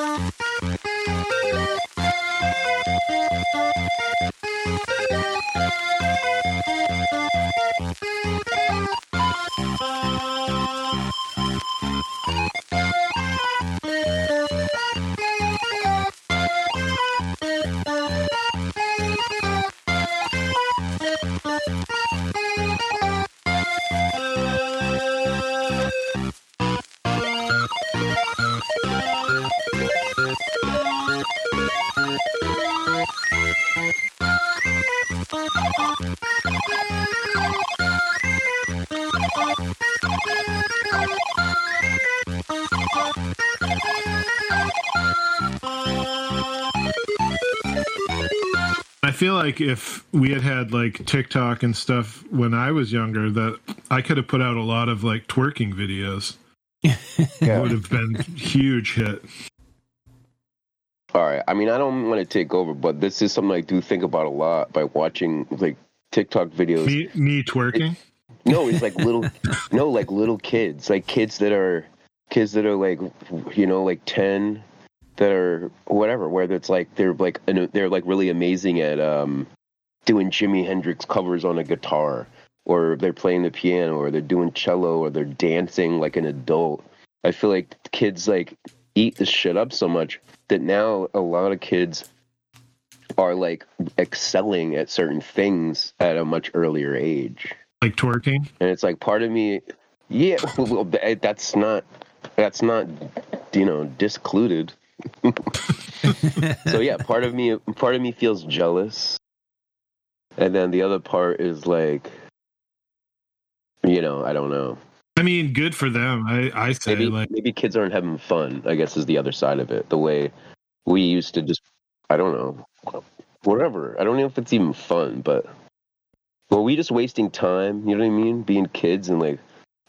Feel like if we had had like TikTok and stuff when I was younger, that I could have put out a lot of like twerking videos. It would have been huge hit. All right. I mean, I don't want to take over, but this is something I do think about a lot by watching like TikTok videos. Me, me twerking. No, it's like little, no, like little kids, like kids that are kids that are like, you know, like ten, that are whatever. Where it's like they're like they're like really amazing at um doing Jimi Hendrix covers on a guitar, or they're playing the piano, or they're doing cello, or they're dancing like an adult. I feel like kids like eat this shit up so much that now a lot of kids are like excelling at certain things at a much earlier age. Like twerking? And it's like part of me, yeah, well, that's not, that's not, you know, discluded. So yeah, part of me, part of me feels jealous. And then the other part is like, you know, I don't know. I mean, good for them. I, I say maybe, like maybe kids aren't having fun. I guess is the other side of it. The way we used to just, I don't know, whatever. I don't know if it's even fun, but were we just wasting time? You know what I mean? Being kids and like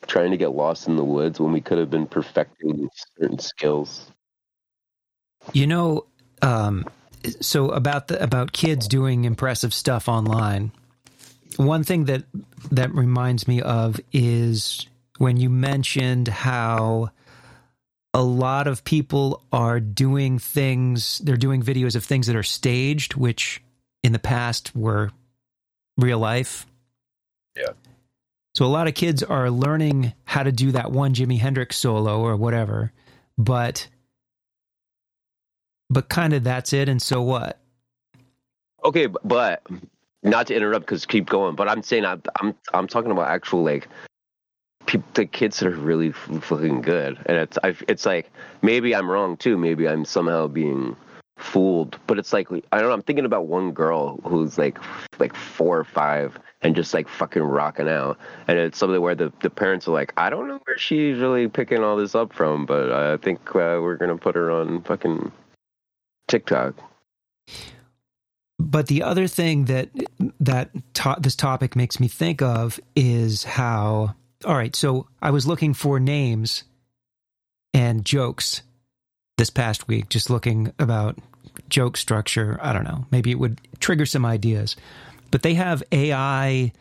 trying to get lost in the woods when we could have been perfecting certain skills. You know, um, so about the about kids doing impressive stuff online. One thing that that reminds me of is when you mentioned how a lot of people are doing things, they're doing videos of things that are staged, which in the past were real life. Yeah. So a lot of kids are learning how to do that one Jimi Hendrix solo or whatever, but but kind of that's it and so what? Okay, but not to interrupt because keep going, but I'm saying I'm I'm I'm talking about actual like the kids that are really fucking good, and it's I, it's like maybe I'm wrong too. Maybe I'm somehow being fooled, but it's like I don't know. I'm thinking about one girl who's like like four or five and just like fucking rocking out, and it's something where the the parents are like, I don't know where she's really picking all this up from, but I think uh, we're gonna put her on fucking TikTok. But the other thing that that to- this topic makes me think of is how all right, so I was looking for names and jokes this past week, just looking about joke structure. I don't know, maybe it would trigger some ideas. But they have AI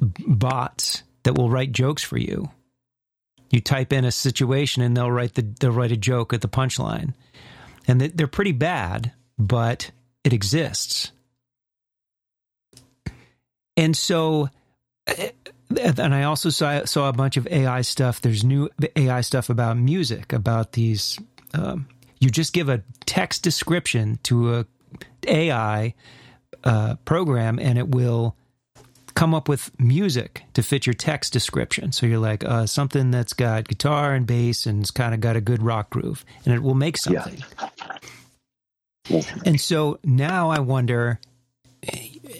bots that will write jokes for you. You type in a situation and they'll write the they'll write a joke at the punchline. And they're pretty bad, but it exists. And so and I also saw saw a bunch of AI stuff. There's new AI stuff about music, about these. Um, you just give a text description to a AI uh, program, and it will come up with music to fit your text description. So you're like uh, something that's got guitar and bass and it's kind of got a good rock groove, and it will make something. Yeah. And so now I wonder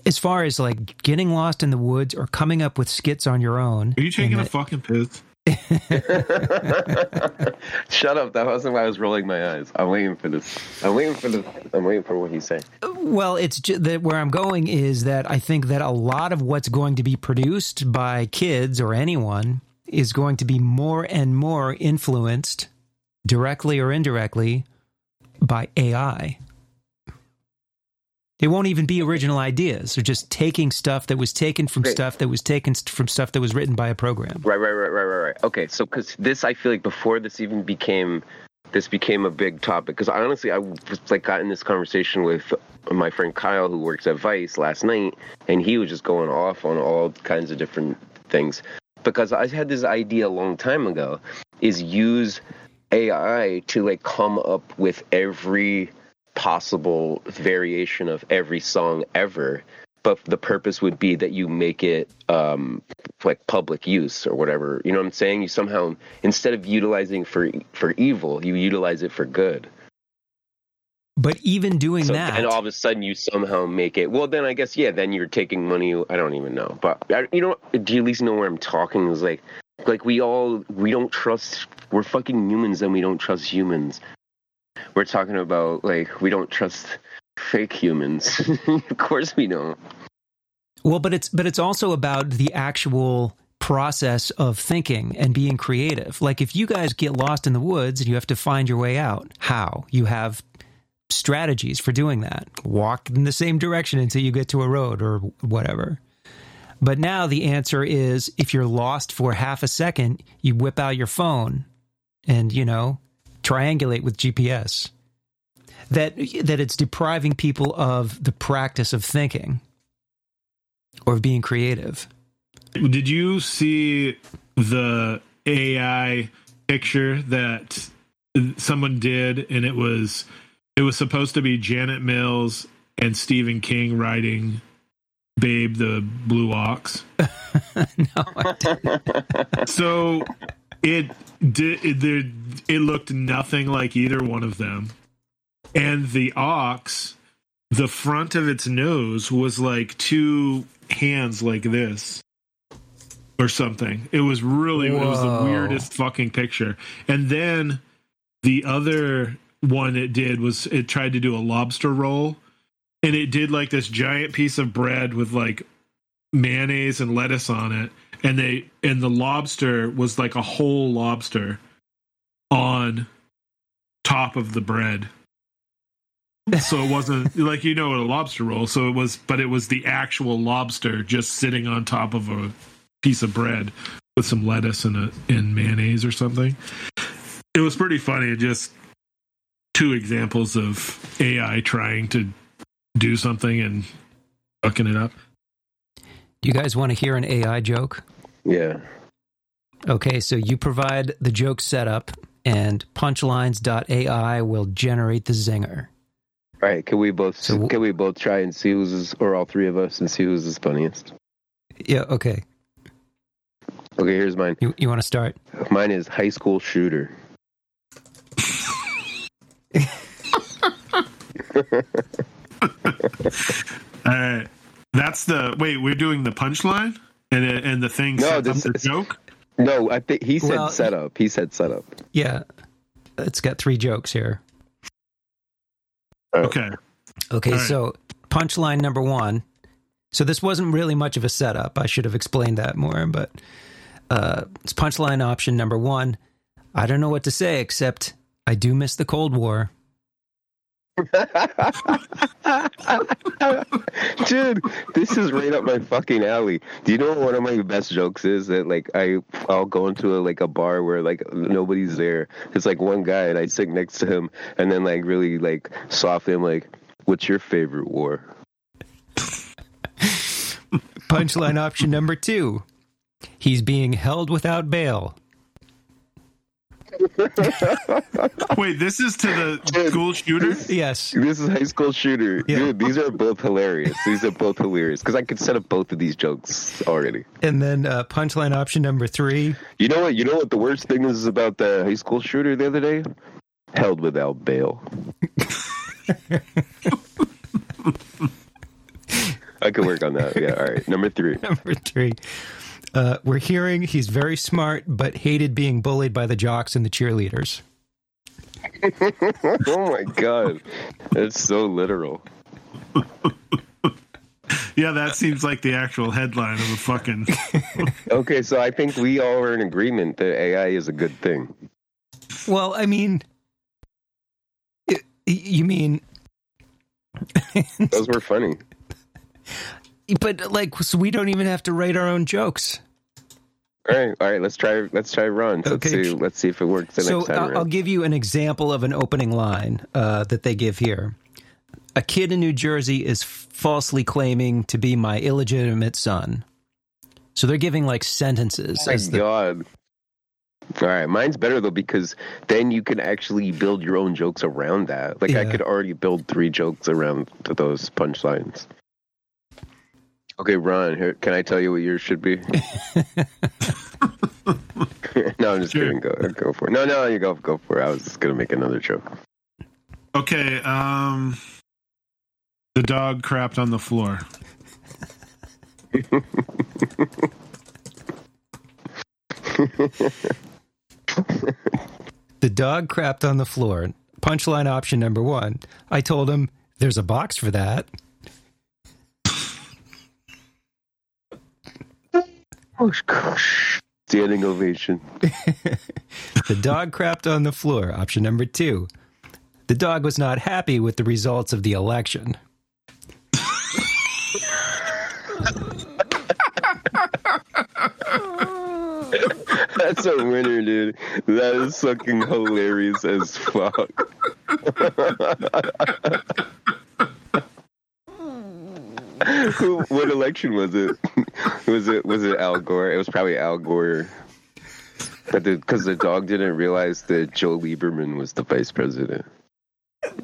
as far as like getting lost in the woods or coming up with skits on your own. Are you taking a fucking piss? Shut up! That wasn't why I was rolling my eyes. I'm waiting for this. I'm waiting for the. I'm waiting for what he's saying. Well, it's just that where I'm going is that I think that a lot of what's going to be produced by kids or anyone is going to be more and more influenced, directly or indirectly, by AI. They won't even be original ideas. They're just taking stuff that was taken from right. stuff that was taken from stuff that was written by a program. Right, right, right, right, right, right. Okay, so because this, I feel like before this even became this became a big topic because honestly, I was like got in this conversation with my friend Kyle who works at Vice last night, and he was just going off on all kinds of different things because I had this idea a long time ago is use AI to like come up with every possible variation of every song ever but the purpose would be that you make it um, like public use or whatever. You know what I'm saying? You somehow instead of utilizing for for evil, you utilize it for good. But even doing So that, and all of a sudden you somehow make it. Well, then I guess yeah. Then you're taking money. I don't even know. But I- you know, do you at least know where I'm talking? Is like like we all we don't trust. We're fucking humans and we don't trust humans. We're talking about like we don't trust fake humans. of course we don't. Well, but it's but it's also about the actual process of thinking and being creative. Like if you guys get lost in the woods and you have to find your way out, how? You have strategies for doing that. Walk in the same direction until you get to a road or whatever. But now the answer is if you're lost for half a second, you whip out your phone and, you know, triangulate with GPS. That that it's depriving people of the practice of thinking or of being creative. Did you see the AI picture that someone did, and it was it was supposed to be Janet Mills and Stephen King writing "Babe, the Blue Ox." no, I didn't. So it did. It, there, it looked nothing like either one of them, and the ox, the front of its nose was like two hands like this or something. It was really it was the weirdest fucking picture. And then the other one it did was it tried to do a lobster roll and it did like this giant piece of bread with like mayonnaise and lettuce on it and they and the lobster was like a whole lobster on top of the bread. So it wasn't like you know a lobster roll so it was but it was the actual lobster just sitting on top of a piece of bread with some lettuce and a and mayonnaise or something. It was pretty funny just two examples of ai trying to do something and fucking it up You guys want to hear an AI joke? Yeah. Okay, so you provide the joke setup, and punchlines.ai will generate the zinger. All right. Can we both So- can we both try and see who's or all three of us and see who's the funniest? Yeah, okay. Okay. Here's mine. You, you want to start? Mine is high school shooter. all right that's the wait we're doing the punchline and and the thing No, sets up this the is- joke No, I think he said Well, setup. He said setup. Yeah. It's got three jokes here. okay Okay, All right. so punchline number one. So this wasn't really much of a setup. I should have explained that more, but uh, it's punchline option number one. I don't know what to say except I do miss the Cold War. Dude, this is right up my fucking alley. Do you know what one of my best jokes is? That like I I'll go into a, like a bar where like nobody's there. It's like one guy and I sit next to him and then like really like softly I'm like, "What's your favorite war?" Punchline option number two. He's being held without bail. wait this is to the Dude. school shooter Yes. This is high school shooter. Yeah. Dude, these are both hilarious. These are both hilarious because I could set up both of these jokes already. And then uh, punchline option number three. You know what? You know what the worst thing is about the high school shooter the other day? Held without bail. I could work on that. Yeah. All right. Number three. Number three. Uh, we're hearing he's very smart, but hated being bullied by the jocks and the cheerleaders. oh my god, that's so literal. yeah that seems like the actual headline of a fucking Okay, so I think we all are in agreement that AI is a good thing. Well, I mean, it, you mean, Those were funny. But like, so we don't even have to write our own jokes. All right, all right. Let's try. Let's try runs. Let's Okay. see. Let's see if it works the so next time. I'll, around. I'll give you an example of an opening line uh, that they give here. A kid in New Jersey is falsely claiming to be my illegitimate son. So they're giving like sentences. Oh my the- god. All right, mine's better though because then you can actually build your own jokes around that. Like I could already build three jokes around to those punchlines. Okay, Ron, here, can I tell you what yours should be? no, I'm just Sure. kidding. Go, go for it. No, no, you go, go for it. I was just gonna make another joke. Okay, um the dog crapped on the floor. The dog crapped on the floor. Punchline option number one. I told him there's a box for that. Oh gosh. Oh, standing ovation. The dog crapped on the floor. Option number two. The dog was not happy with the results of the election. That's a winner, dude. That is fucking hilarious as fuck. Who? What election was it? Was it was it Al Gore? It was probably Al Gore. But because the, dog didn't realize that Joe Lieberman was the vice president.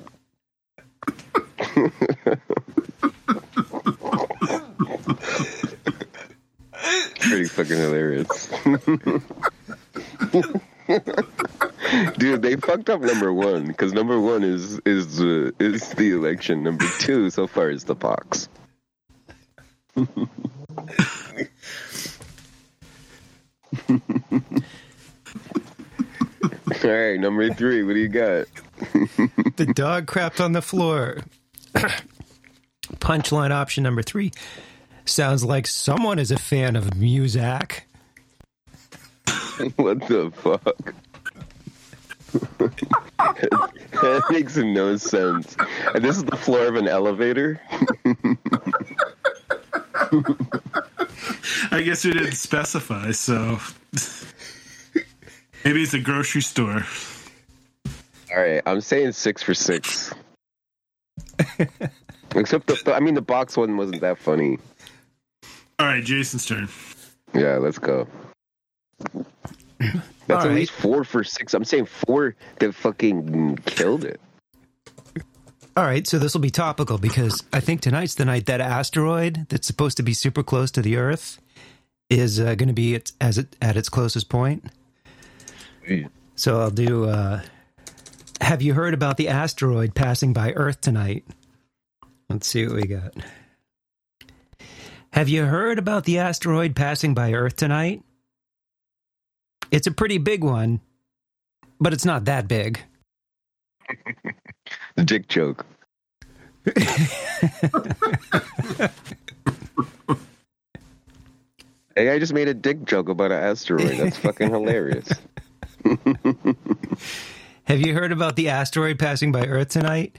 Pretty fucking hilarious. Dude, they fucked up number one because number one is is uh, is the election. Number two so far is the box. All right, number three. What do you got? The dog crapped on the floor. Punchline option number three. Sounds like someone is a fan of Muzak. what the fuck? that makes no sense. This is the floor of an elevator. I guess we didn't specify, so maybe it's a grocery store. All right, I'm saying six for six. Except the, the- I mean, the box one wasn't that funny. All right, Jason's turn. Yeah, let's go. That's All at right. least four for six. I'm saying four that fucking killed it. All right, so this will be topical because I think tonight's the night that asteroid that's supposed to be super close to the Earth is uh, going to be at, as it, at its closest point. So I'll do. Uh, have you heard about the asteroid passing by Earth tonight? Let's see what we got. Have you heard about the asteroid passing by Earth tonight? It's a pretty big one, but it's not that big. Dick joke. hey, I just made a dick joke about an asteroid. That's fucking hilarious. Have you heard about the asteroid passing by Earth tonight?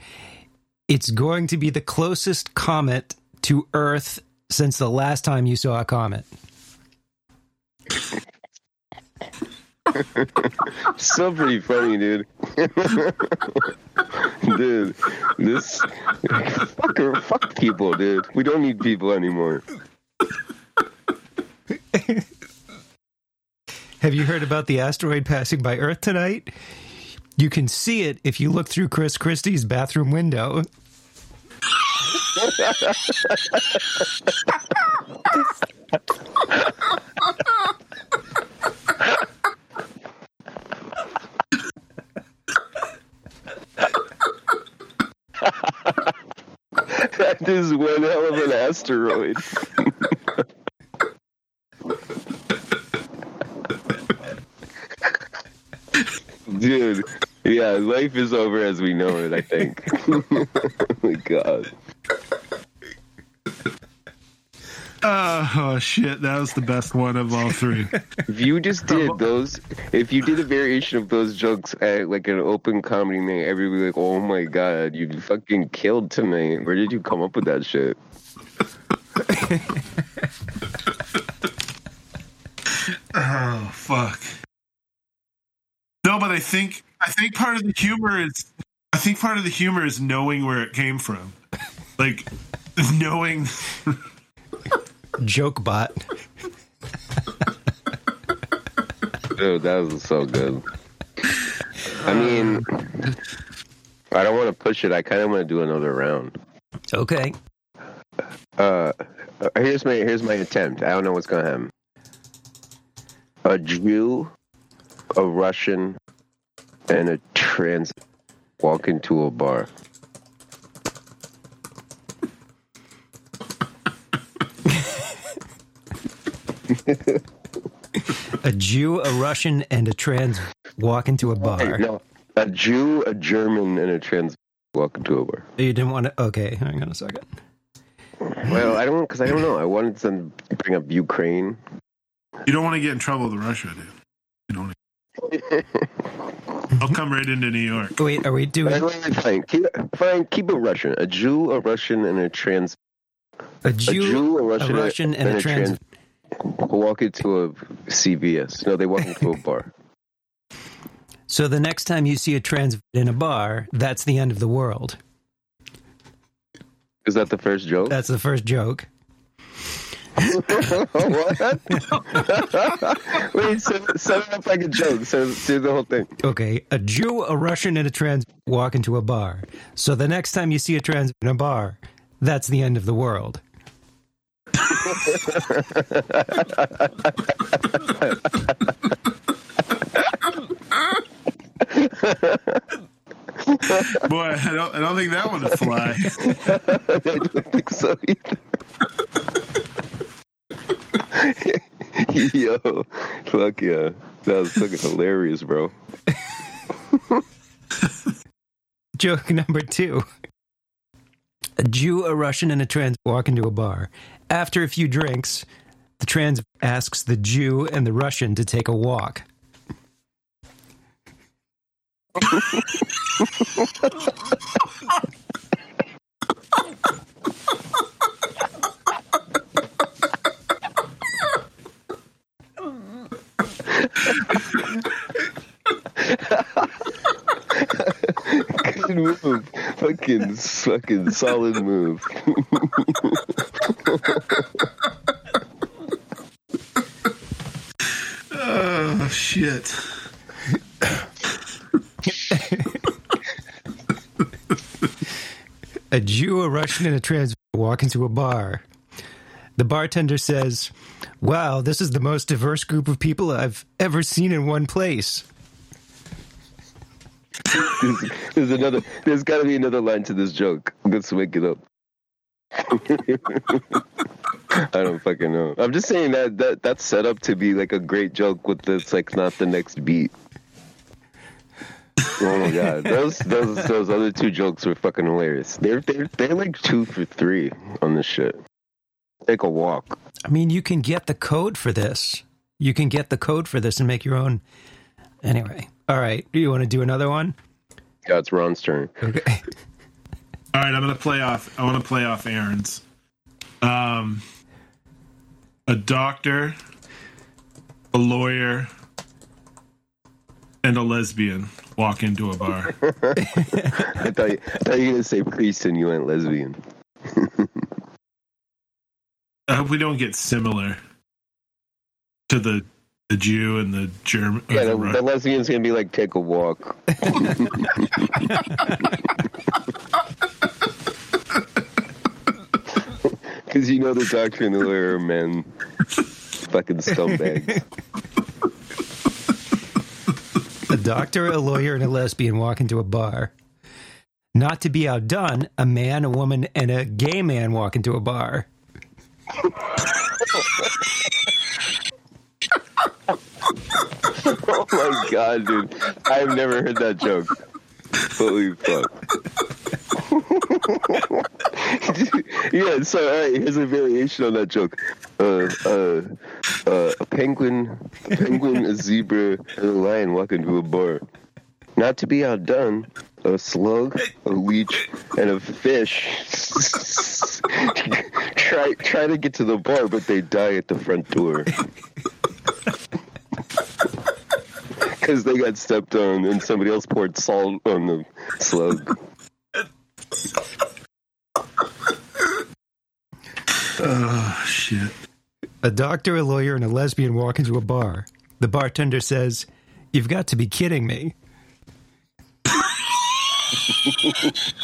It's going to be the closest comet to Earth since the last time you saw a comet. Still pretty funny, dude. dude, this fucker, fuck people, dude. We don't need people anymore. Have you heard about the asteroid passing by Earth tonight? You can see it if you look through Chris Christie's bathroom window. That is one hell of an asteroid. Dude, yeah, life is over as we know it, I think. oh my god. Uh, oh shit, that was the best one of all three. If you just did those, if you did a variation of those jokes at like an open comedy night, everybody would be like, oh my god, you fucking killed tonight. Where did you come up with that shit? Oh fuck. No, but I think I think part of the humor is I think part of the humor is knowing where it came from. Like knowing Joke bot. Dude, that was so good. I mean, I don't want to push it. I kind of want to do another round. Okay. Uh, here's my here's my attempt. I don't know what's gonna happen. A Jew, a Russian, and a trans walk into a bar. A Jew, a Russian, and a trans walk into a Hey, bar. no, a Jew, a German, and a trans walk into a bar. You didn't want to. Okay, hang on a second. Well, I don't because I don't know. I wanted to bring up Ukraine. you don't want to get in trouble with Russia, dude. You don't. wanna- I'll come right into New York. Wait, are we doing Fine, keep, fine, keep it Russian. A Jew, a Russian, and a trans a a Jew, Jew, a a Russian, Russian, and a trans? Walk into a CVS. No, they walk into a bar. So the next time you see a trans in a bar, that's the end of the world. Is that the first joke? That's the first joke. what? Wait, set, set it up like a joke. So do the whole thing. Okay, a Jew, a Russian, and a trans walk into a bar. So the next time you see a trans in a bar, that's the end of the world. Boy, I don't. I don't think that one would fly. I don't think so either. Yo, fuck yeah. That was fucking hilarious, bro. Joke number two. A Jew, a Russian, and a trans walk into a bar. After a few drinks, the trans asks the Jew and the Russian to take a walk. Good move. Fucking, fucking solid move. Oh shit. A Jew, a Russian, and a trans walk into a bar. The bartender says, Wow, this is the most diverse group of people I've ever seen in one place. There's, there's another. There's got to be another line to this joke. Let's make it up. I don't fucking know. I'm just saying that that that's set up to be like a great joke with this like not the next beat. Oh my god, those those those other two jokes were fucking hilarious. They're they're they're like two for three on this shit. Take a walk. I mean, you can get the code for this. You can get the code for this and make your own. Anyway, all right. Do you want to do another one? Yeah, it's Ron's turn. Okay. All right, I'm gonna play off. I want to play off Aaron's. Um, a doctor, a lawyer, and a lesbian walk into a bar. I thought you, I thought you were gonna say priest and you went lesbian. I hope we don't get similar to the the Jew and the German. Yeah, the the, Ru- the lesbian's gonna be like take a walk. Because you know the doctor and the lawyer are men. Fucking scumbags. A doctor, a lawyer, and a lesbian walk into a bar. Not to be outdone, a man, a woman, and a gay man walk into a bar. oh my god, dude. I've never heard that joke. Holy fuck. yeah, so all right, here's a variation on that joke. Uh, uh, uh, a penguin, a penguin, a zebra, and a lion walk into a bar. Not to be outdone, a slug, a leech, and a fish try try to get to the bar, but they die at the front door. Because they got stepped on and somebody else poured salt on the slug. Oh shit. A doctor, a lawyer, and a lesbian walk into a bar. The bartender says, You've got to be kidding me.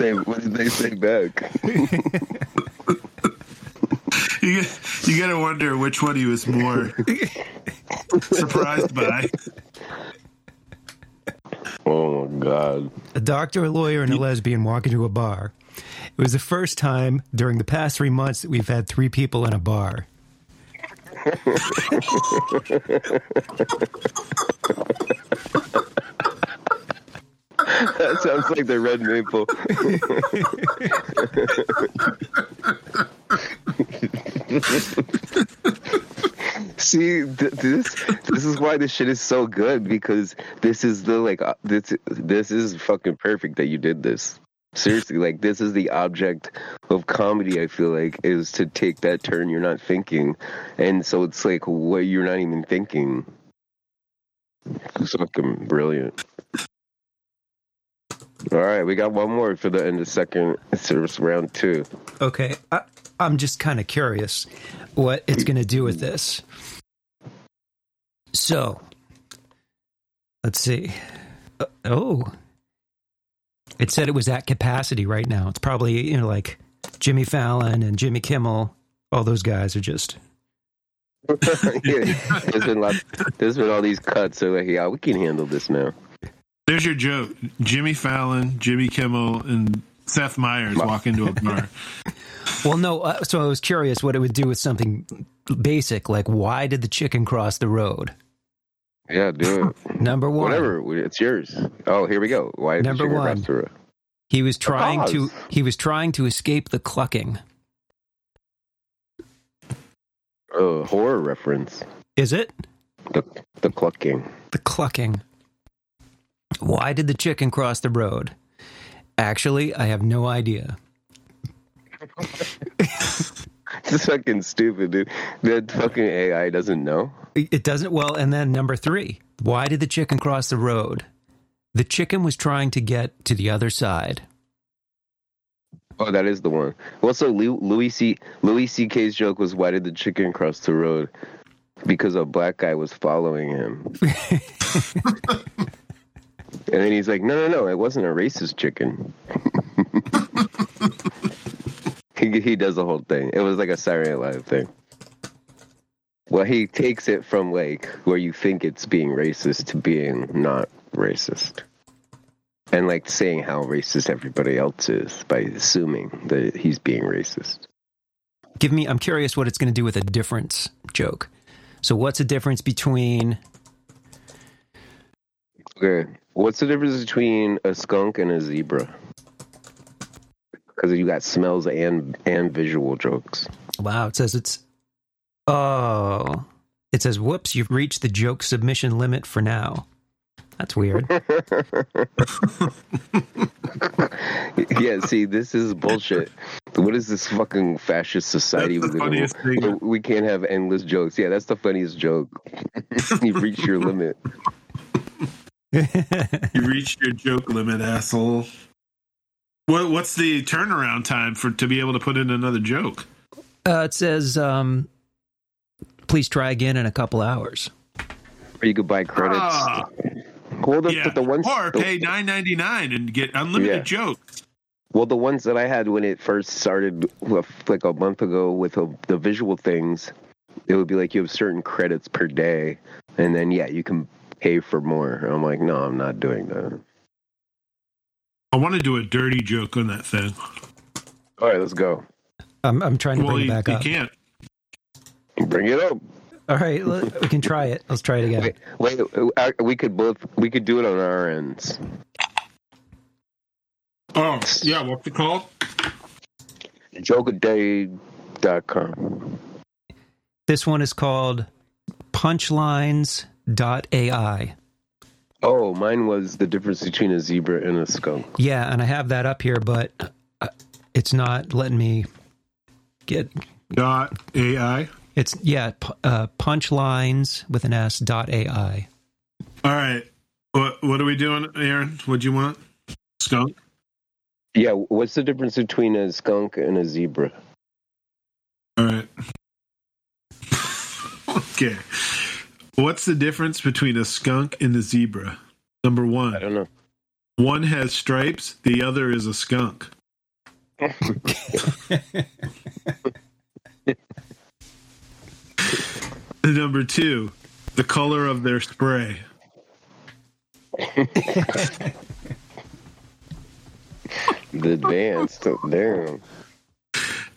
What did they say? What did they say back? You you gotta wonder which one he was more surprised by. Oh my god! A doctor, a lawyer, and a lesbian walk into a bar. It was the first time during the past three months that we've had three people in a bar. That sounds like the red maple. See, th- this this is why this shit is so good because this is the like uh, this this is fucking perfect that you did this. Seriously, like this is the object of comedy. I feel like is to take that turn you're not thinking, and so it's like what you're not even thinking. Fucking brilliant. All right, we got one more for the end of second service round two. Okay, I, I'm just kind of curious what it's going to do with this. So, let's see. Uh, oh, it said it was at capacity right now. It's probably you know like Jimmy Fallon and Jimmy Kimmel. All those guys are just yeah, there's been lots, there's been all these cuts, so like, yeah, we can handle this now. There's your joke. Jimmy Fallon, Jimmy Kimmel, and Seth Meyers walk into a bar. well. No, uh, so I was curious what it would do with something basic like why did the chicken cross the road? Yeah, do it. Number one, Whatever, it's yours. Oh, here we go. Why did Number the chicken one. cross the road? he was trying to he was trying to escape the clucking. Oh, horror reference. Is it The the clucking. the clucking? Why did the chicken cross the road? Actually, I have no idea. It's fucking stupid, dude. That fucking AI doesn't know. It doesn't. Well, and then number three. Why did the chicken cross the road? The chicken was trying to get to the other side. Oh, that is the one. Well, so Louis C. Louis C.K.'s joke was, "Why did the chicken cross the road?" Because a black guy was following him. and then he's like, "No, no, no! It wasn't a racist chicken." he he does the whole thing. It was like a Saturday Night Live thing. Well, he takes it from like where you think it's being racist to being not racist. And like saying how racist everybody else is by assuming that he's being racist. Give me. I'm curious what it's going to do with a difference joke. So, what's the difference between? Okay. What's the difference between a skunk and a zebra? Because you got smells and and visual jokes. Wow, it says it's. Oh, it says, "Whoops, you've reached the joke submission limit for now." That's weird. yeah, see, this is bullshit. What is this fucking fascist society That's the we live in? funniest thing. We can't have endless jokes. Yeah, that's the funniest joke. You've reached your limit. You reached your joke limit, asshole. What what's the turnaround time for to be able to put in another joke? Uh, it says, um, "Please try again in a couple hours." Or you could buy credits. Ah, well, the, yeah. but the ones, or pay nine ninety nine and get unlimited Yeah. jokes. Well, the ones that I had when it first started, like a month ago, with the the visual things, it would be like you have certain credits per day, and then yeah, you can pay for more. I'm like, no, I'm not doing that. I want to do a dirty joke on that thing. All right, let's go. I'm, I'm trying to Well, bring you, it back you up. can't. Bring it up. All right, we can try it. Let's try it again. Wait, wait, we could both we could do it on our ends. Oh yeah, what's it called? Jokeaday.com. This one is called Punchlines dot AI. Oh, mine was the difference between a zebra and a skunk. Yeah, and I have that up here, but uh, it's not letting me get. Dot AI. It's yeah, uh, punchlines with an S dot AI. All right. What what are we doing, Aaron? What do you want? Skunk. Yeah, what's the difference between a skunk and a zebra? All right. okay. What's the difference between a skunk and a zebra? Number I one, don't know. one has stripes, the other is a skunk. Number two, the color of their spray. The advanced. Damn.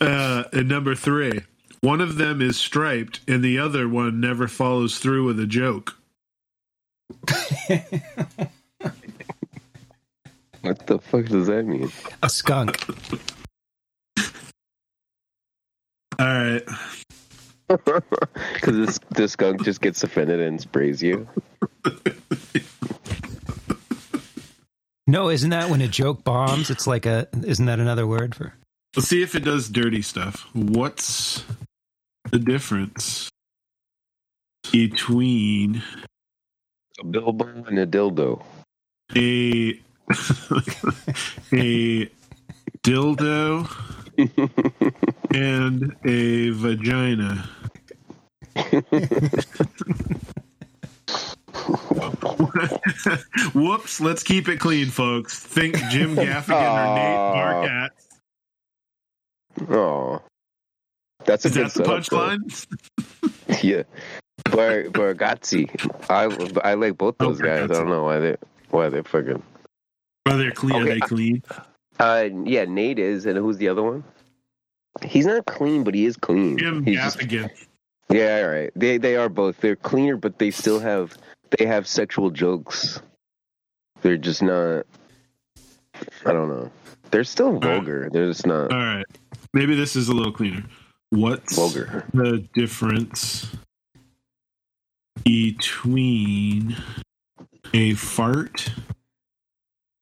Uh, and number three, one of them is striped, and the other one never follows through with a joke. What the fuck does that mean? A skunk. All right. Because this, the skunk just gets offended and sprays you. No, isn't that when a joke bombs? It's like a. Isn't that another word for? Let's see if it does dirty stuff. What's the difference between A bilbo and a dildo. a a dildo and a vagina? Whoops, let's keep it clean, folks. Think Jim Gaffigan or Nate. Barkat. Oh, that's a Is good that the punchline? Yeah, Bar Bargatze. I I like both those Oh, guys. I don't know why they why they're fucking. Are they clean? Are they clean? Uh, yeah, Nate is, and who's the other one? He's not clean, but he is clean. Jim He's just- Gaffigan. yeah, all right. They they are both. They're cleaner, but they still have they have sexual jokes. They're just not. I don't know. They're still vulgar. They're just not All right. Maybe this is a little cleaner. What's vulgar. the difference between a fart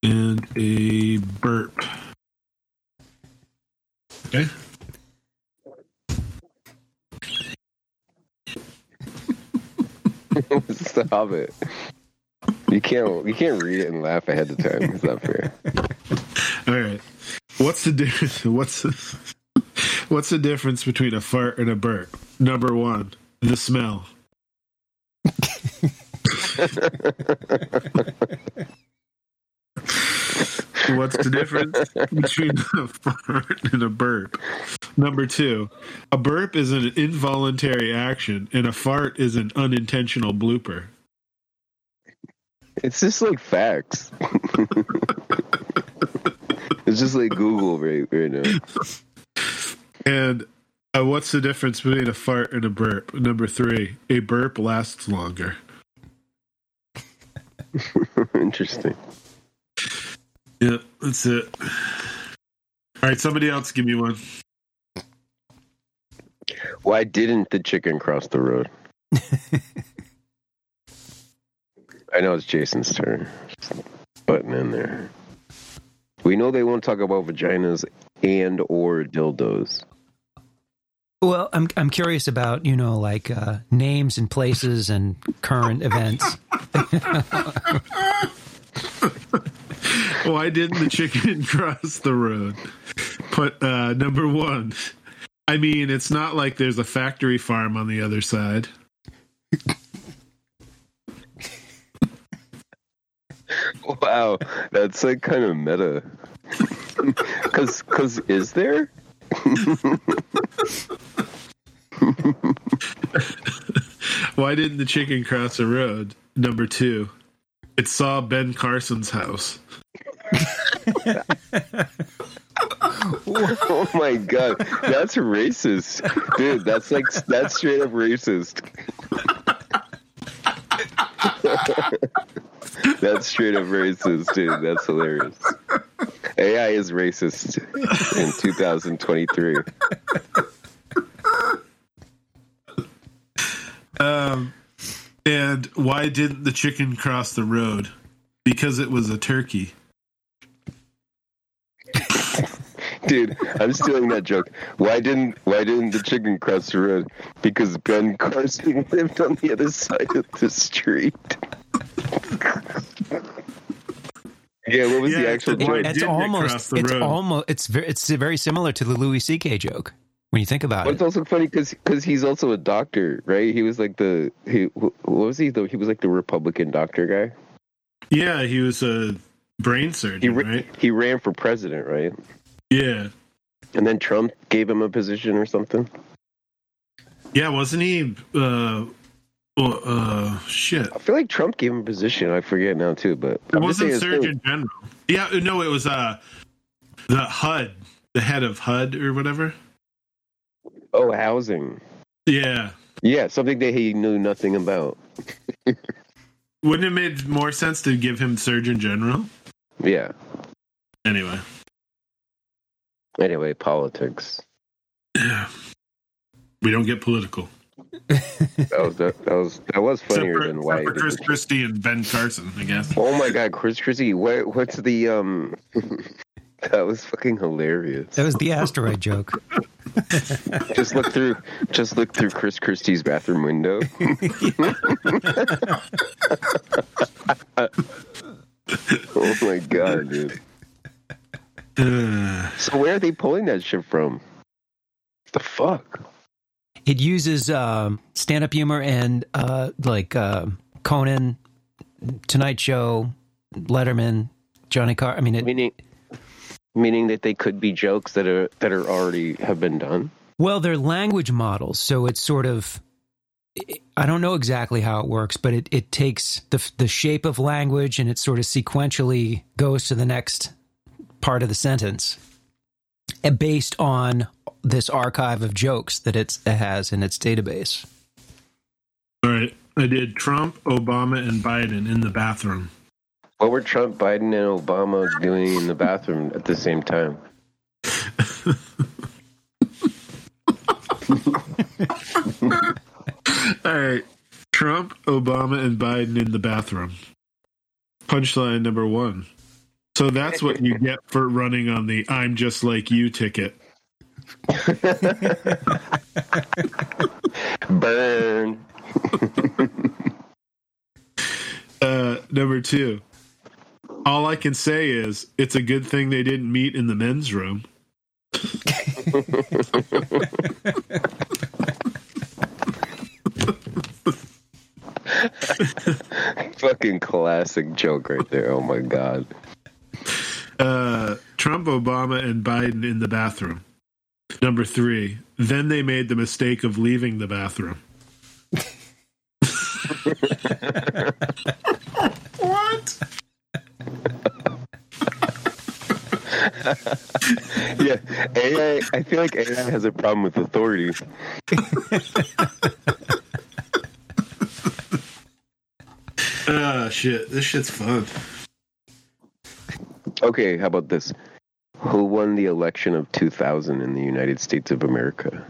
and a burp? Okay. Stop it. You can't you can't read it and laugh ahead of time. It's not fair. All right. What's the difference? What's the, what's the difference between a fart and a burp? Number one, the smell. What's the difference between a fart and a burp? Number two, a burp is an involuntary action, and a fart is an unintentional blooper. It's just like facts. it's just like Google right, right now. And uh, what's the difference between a fart and a burp? Number three, a burp lasts longer. Interesting. Yeah, that's it. All right, somebody else give me one. Why didn't the chicken cross the road? I know it's Jason's turn. Just button in there. We know they won't talk about vaginas and or dildos. Well, I'm I'm curious about you know like uh, names and places and current events. Why didn't the chicken cross the road? But uh, number one, I mean, it's not like there's a factory farm on the other side. Wow, that's like kind of meta. Cause, cause, is there? Why didn't the chicken cross the road? Number two, it saw Ben Carson's house. Oh my god, that's racist, dude. That's like that's straight up racist. That's straight up racist, dude. That's hilarious. AI is racist in 2023. Um, And why didn't the chicken cross the road? Because it was a turkey. Dude, I'm stealing that joke. Why didn't Why didn't the chicken cross the road? Because Ben Carson lived on the other side of the street. Yeah, what was Yeah, the actual it's- joke? It's almost the it's road? almost it's very it's very similar to the Louis C.K. joke when you think about But it's also funny because he's also a doctor, right? He was like the he what was he though? He was like the Republican doctor guy. Yeah, he was a brain surgeon, He ra- right? he ran for president, right? Yeah. And then Trump gave him a position or something. Yeah, wasn't he uh well, uh shit. I feel like Trump gave him a position. I forget now too, but It I'm wasn't Surgeon General. Yeah, no, it was uh the HUD, the head of HUD or whatever. Oh, housing. Yeah. Yeah, something that he knew nothing about. Wouldn't it made more sense to give him Surgeon General? Yeah. Anyway. Anyway, politics. Yeah. We don't get political. That was that, that was that was funnier for, than except why. for Chris Christie and Ben Carson, I guess. Oh my god, Chris Christie, what what's the um? that was fucking hilarious. That was the asteroid joke. just look through just look through Chris Christie's bathroom window. oh my god, dude. So where are they pulling that shit from? The fuck? It uses um, stand-up humor and uh, like uh, Conan, Tonight Show, Letterman, Johnny Carr. I mean, it, Meaning meaning that they could be jokes that are that are already have been done. well, they're language models, so it's sort of. I don't know exactly how it works, but it, it takes the the shape of language and it sort of sequentially goes to the next part of the sentence, based on this archive of jokes that it's, it has in its database. all right. I did Trump, Obama, and Biden in the bathroom. What were Trump, Biden, and Obama doing in the bathroom at the same time? All right. Trump, Obama, and Biden in the bathroom. Punchline number one. So that's what you get for running on the I'm just like you ticket. Burn. Uh, number two. All I can say is it's a good thing they didn't meet in the men's room. Fucking classic joke right there. Oh my god. Uh, Trump, Obama, and Biden in the bathroom. Number three. Then they made the mistake of leaving the bathroom. what? Yeah, AI. I feel like AI has a problem with authority. Ah, shit. This shit's fun. Okay, how about this? Who won the election of 2000 in the United States of America?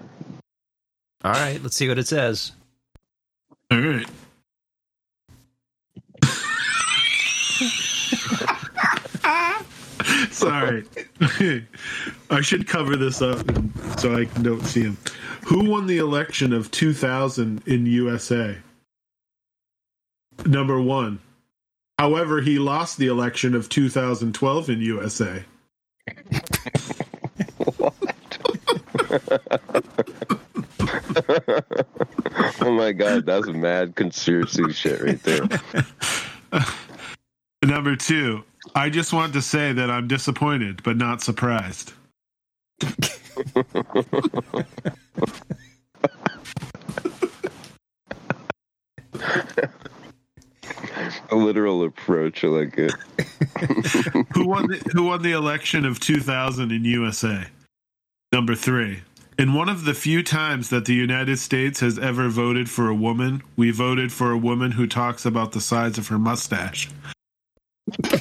All right, let's see what it says. All right. Sorry. I should cover this up so I don't see him. Who won the election of 2000 in USA? Number one. However, he lost the election of 2012 in USA. Oh my god, that's mad conspiracy shit right there. Number two. I just want to say that I'm disappointed, but not surprised. A literal approach, I like it. who won the, who won the election of 2000 in USA? Number 3. In one of the few times that the United States has ever voted for a woman, we voted for a woman who talks about the size of her mustache. oh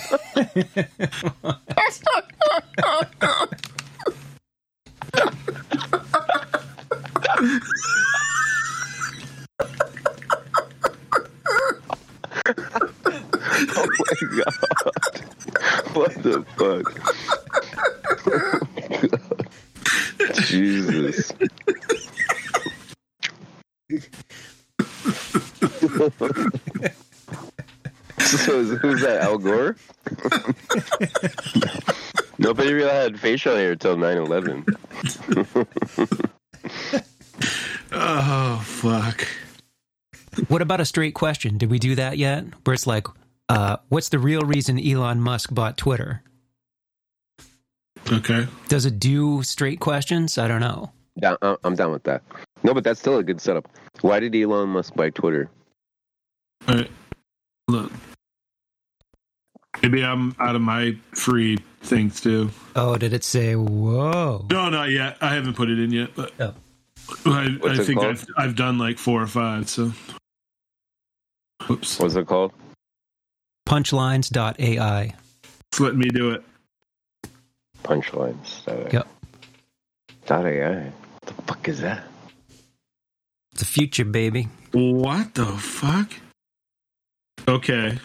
my god! What the fuck? Jesus. so who's that? Al Gore? Nobody really had facial hair till 9-11. Oh fuck. What about a straight question? Did we do that yet? Where it's like, uh, what's the real reason Elon Musk bought Twitter? Okay. Does it do straight questions? I don't know. Down, I- I'm down with that. No, but that's still a good setup. Why did Elon Musk buy Twitter? All right. Hold on. Maybe I'm out of my free things too. Oh, did it say, whoa? No, not yet. I haven't put it in yet, but Oh. I, I think called? I've I've done like four or five. So, whoops. What's it called? Punchlines.ai. It's letting me do it. Punchlines. Dot Yep. Dot AI. What the fuck is that? It's the future, baby. What the fuck? Okay.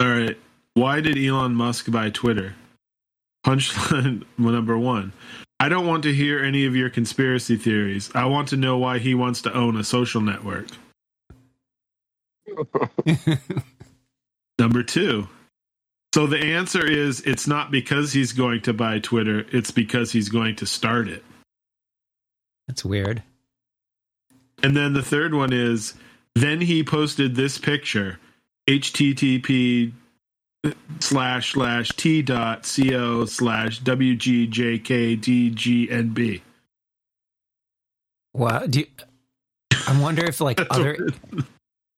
All right. Why did Elon Musk buy Twitter? Punchline number one. I don't want to hear any of your conspiracy theories. I want to know why he wants to own a social network. Number two. So the answer is it's not because he's going to buy Twitter, it's because he's going to start it. That's weird. And then the third one is then he posted this picture http slash slash t dot co slash wgjkdgnb. Wow. Do you, I wonder if like other. what-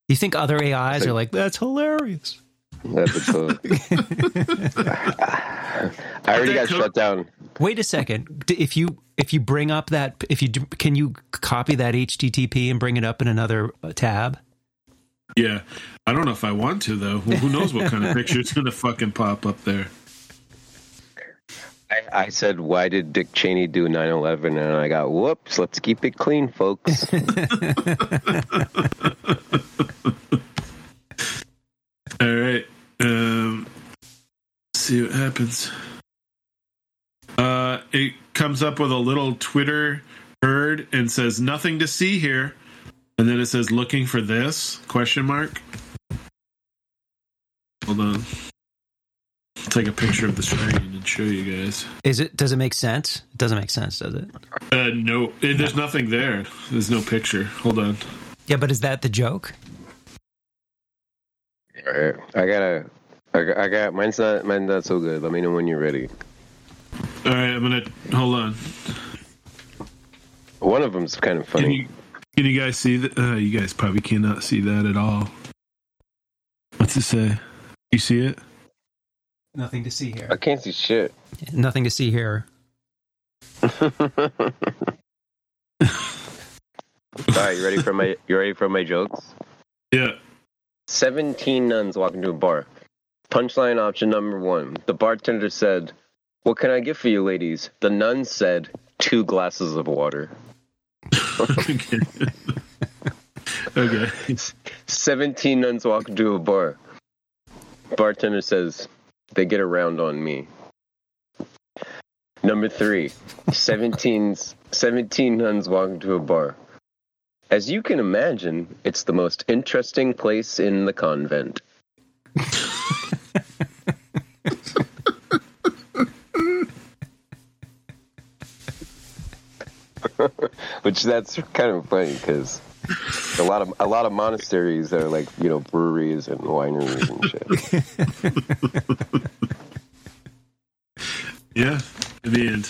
You think other AIs are like that's hilarious? Episode. I already got shut down. Wait a second. If you if you bring up that if you can you copy that HTTP and bring it up in another uh, tab? Yeah. I don't know if I want to though. Who knows what kind of picture is gonna fucking pop up there. I, I said, why did Dick Cheney do 9-11? And I got, whoops, let's keep it clean, folks. All right. Um see what happens. Uh it comes up with a little Twitter bird and says nothing to see here. And then it says looking for this question mark. Hold on. I'll take a picture of the screen and show you guys. Is it? Does it make sense? It doesn't make sense, does it? Uh no, eh, there's nothing there. There's no picture. Hold on. Yeah, but is that the joke? All right, I gotta, I got, I got, mine's not, mine's not so good. Let me know when you're ready. All right, I'm gonna hold on. One of them's kind of Can funny. You, can you guys see that? Uh, you guys probably cannot see that at all. What's it say? You see it? Nothing to see here. I can't see shit. Nothing to see here. All right, you ready for my, you ready for my jokes? Yeah. 17 nuns walk into a bar. Punchline option number one. The bartender said, What can I get for you, ladies? The nun said, Two glasses of water. Okay. okay. 17 nuns walk into a bar. Bartender says, They get around on me. Number three. 17, 17 nuns walk into a bar. As you can imagine, it's the most interesting place in the convent. Which that's kind of funny because a lot of a lot of monasteries are like you know breweries and wineries and shit. Yeah. In the end,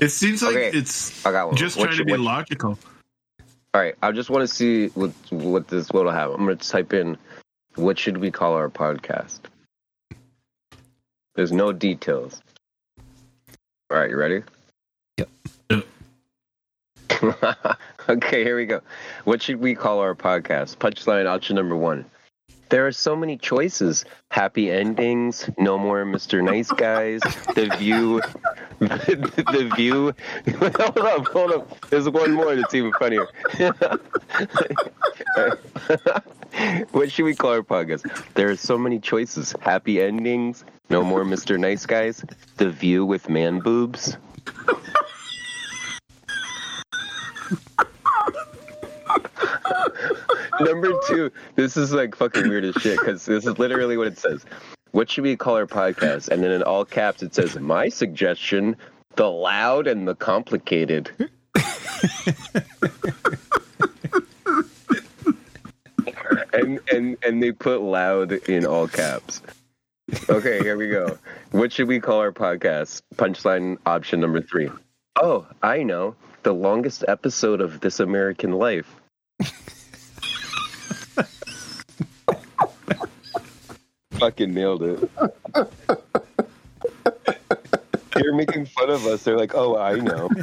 it seems like Okay. it's I got one. just What trying to be logical. All right, I just want to see what what this will have. I'm going to type in what should we call our podcast. There's no details. All right, you ready? Okay, here we go. What should we call our podcast? Punchline option number one. There are so many choices. Happy endings, no more Mr. Nice Guys, The View, the, the View. hold up, hold up. There's one more that's even funnier. what should we call our podcast? There are so many choices. Happy endings. No more Mr. Nice Guys. The View with man boobs. Number two, this is like fucking weird as shit because this is literally what it says. What should we call our podcast? And then in all caps, it says, My suggestion, the loud and the complicated. and, and, and they put loud in all caps. Okay, here we go. What should we call our podcast? Punchline option number three. Oh, I know. The longest episode of This American Life. Fucking nailed it. You're making fun of us. They're like, oh, I know.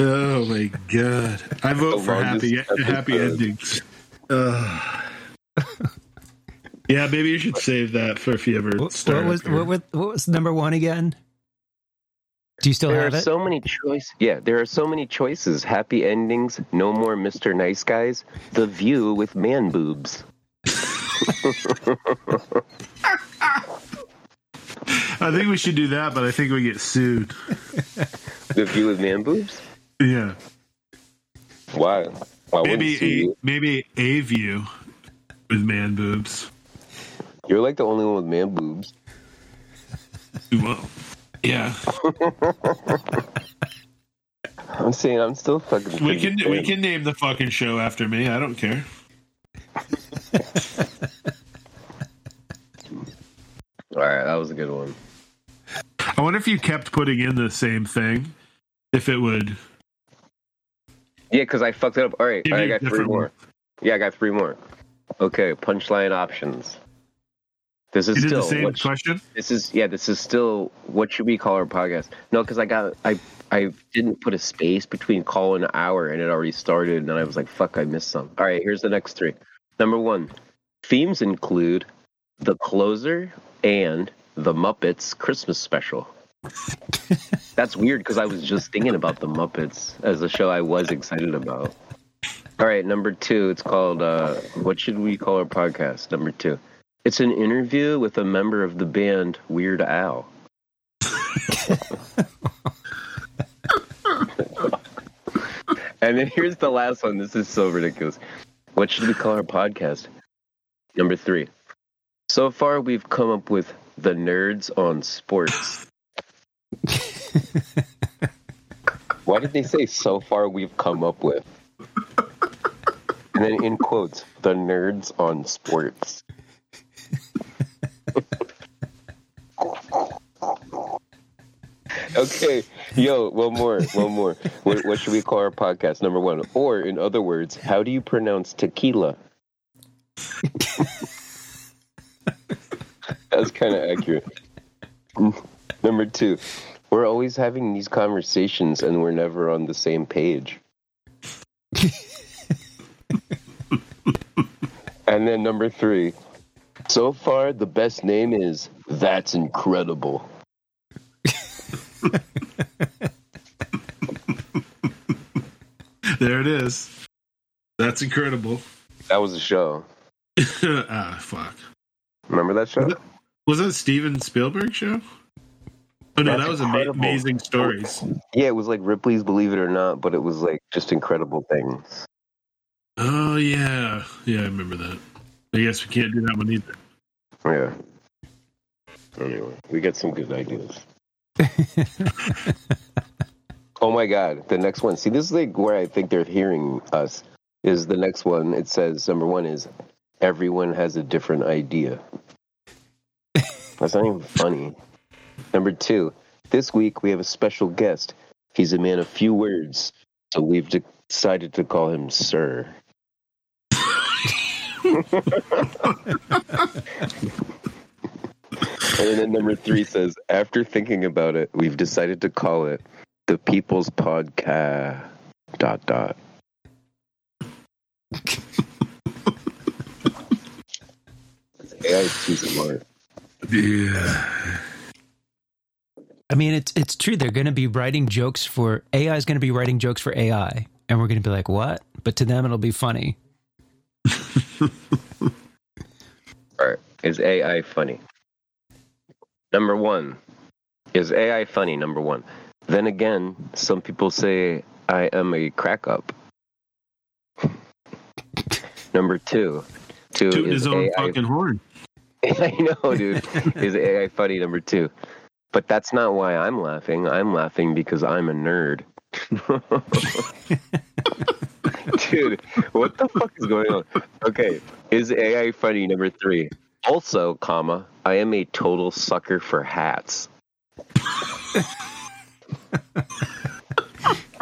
Oh my god! I vote for happy longest happy endings. Ugh. yeah, maybe you should save that for if you ever What, start. what was what, what was number one again? Do you still There have are it? so many choices. Yeah, there are so many choices. Happy endings. No more Mr. Nice Guys. The View with man boobs. I think we should do that, but I think we get sued. The View with man boobs. Yeah, Why? Why wouldn't maybe a maybe a view with man boobs. You're like the only one with man boobs. Well, yeah, I'm saying I'm still fucking. we can pretty we can name the fucking show after me. I don't care. All right, that was a good one. I wonder if you kept putting in the same thing, if it would Yeah, because I fucked it up. All right, All right I got three more. one. Yeah, I got three more. Okay, punchline options. This is You did still the same what sh- question. this is yeah. This is still what should we call our podcast? No, because I got I I didn't put a space between call and hour, and it already started, and then I was like, fuck, I missed some. All right, here's the next three. Number one, themes include the closer and the Muppets Christmas special. That's weird because I was just thinking about the Muppets as a show I was excited about. All right, number two, it's called uh, What Should We Call Our Podcast? Number two. It's an interview with a member of the band Weird Al. and then here's the last one. This is so ridiculous. What should we call our podcast? Number three. So far, we've come up with the nerds on sports. Why did they say so far we've come up with? And then in quotes, the nerds on sports. Okay, yo, one more, one more. What, what should we call our podcast? Number one. Or, in other words, how do you pronounce tequila? That's kind of accurate. Number two, we're always having these conversations and we're never on the same page. and then number three, so far the best name is That's Incredible. There it is. That's incredible. That was a show. ah, fuck. Remember that show? Was that Steven Spielberg show? Oh no, That's that was incredible. amazing stories. Yeah, it was like Ripley's Believe It or Not, but it was like just incredible things. Oh yeah, yeah, I remember that. I guess we can't do that one either. Yeah. Anyway, we got some good ideas. Oh my god, the next one. See, this is like where I think they're hearing us. Is the next one? It says number one is everyone has a different idea. That's not even funny. Number two, this week we have a special guest. He's a man of few words, so we've decided to call him Sir. And then number three says, after thinking about it, we've decided to call it the People's Podcast. Dot dot. AI is too smart. Yeah. I mean, it's it's true. They're going to be writing jokes for AI is going to be writing jokes for AI. and we're going to be like, "What?" But to them, it'll be funny. All right. Is AI funny? Number one. Is AI funny? Number one. Then again, some people say I am a crack up. Number two. Two Tooting is his own AI fucking horn. I know, dude. Is AI funny? Number two. But that's not why I'm laughing. I'm laughing because I'm a nerd. dude, what the fuck is going on? Okay, is AI funny? Number three. Also, comma, I am a total sucker for hats.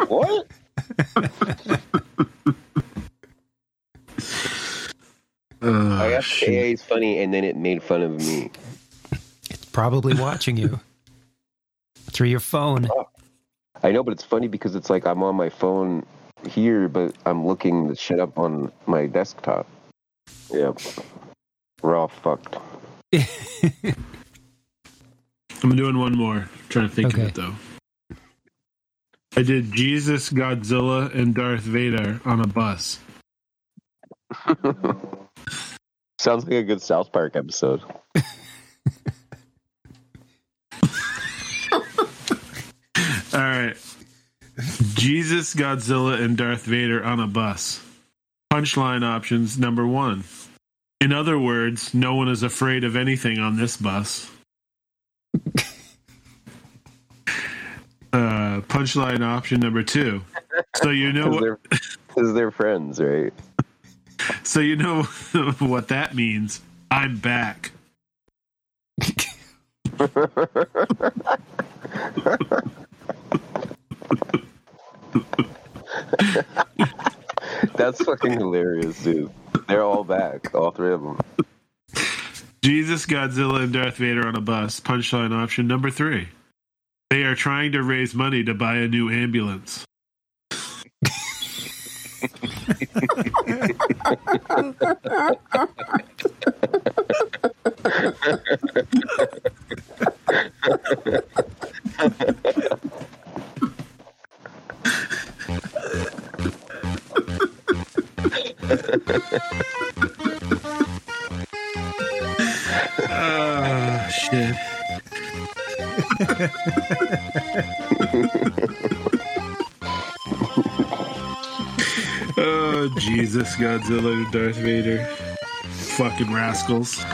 what? Uh, I asked. AI is funny, and then it made fun of me. It's probably watching you through your phone. I know, but it's funny because it's like I'm on my phone here, but I'm looking the shit up on my desktop. Yep. We're all fucked. I'm doing one more. trying to think Okay. of it though. I did Jesus, Godzilla, and Darth Vader on a bus. Sounds like a good South Park episode. All right. Jesus, Godzilla, and Darth Vader on a bus. Punchline options number one. In other words, no one is afraid of anything on this bus. uh, punchline option number two. So you know Because what? they're, 'cause they're friends, right? So you know what that means. I'm back. That's fucking hilarious, dude. They're all back, all three of them. Jesus, Godzilla, and Darth Vader on a bus. Punchline option number three. They are trying to raise money to buy a new ambulance. oh, Jesus, Godzilla Darth Vader. Fucking rascals.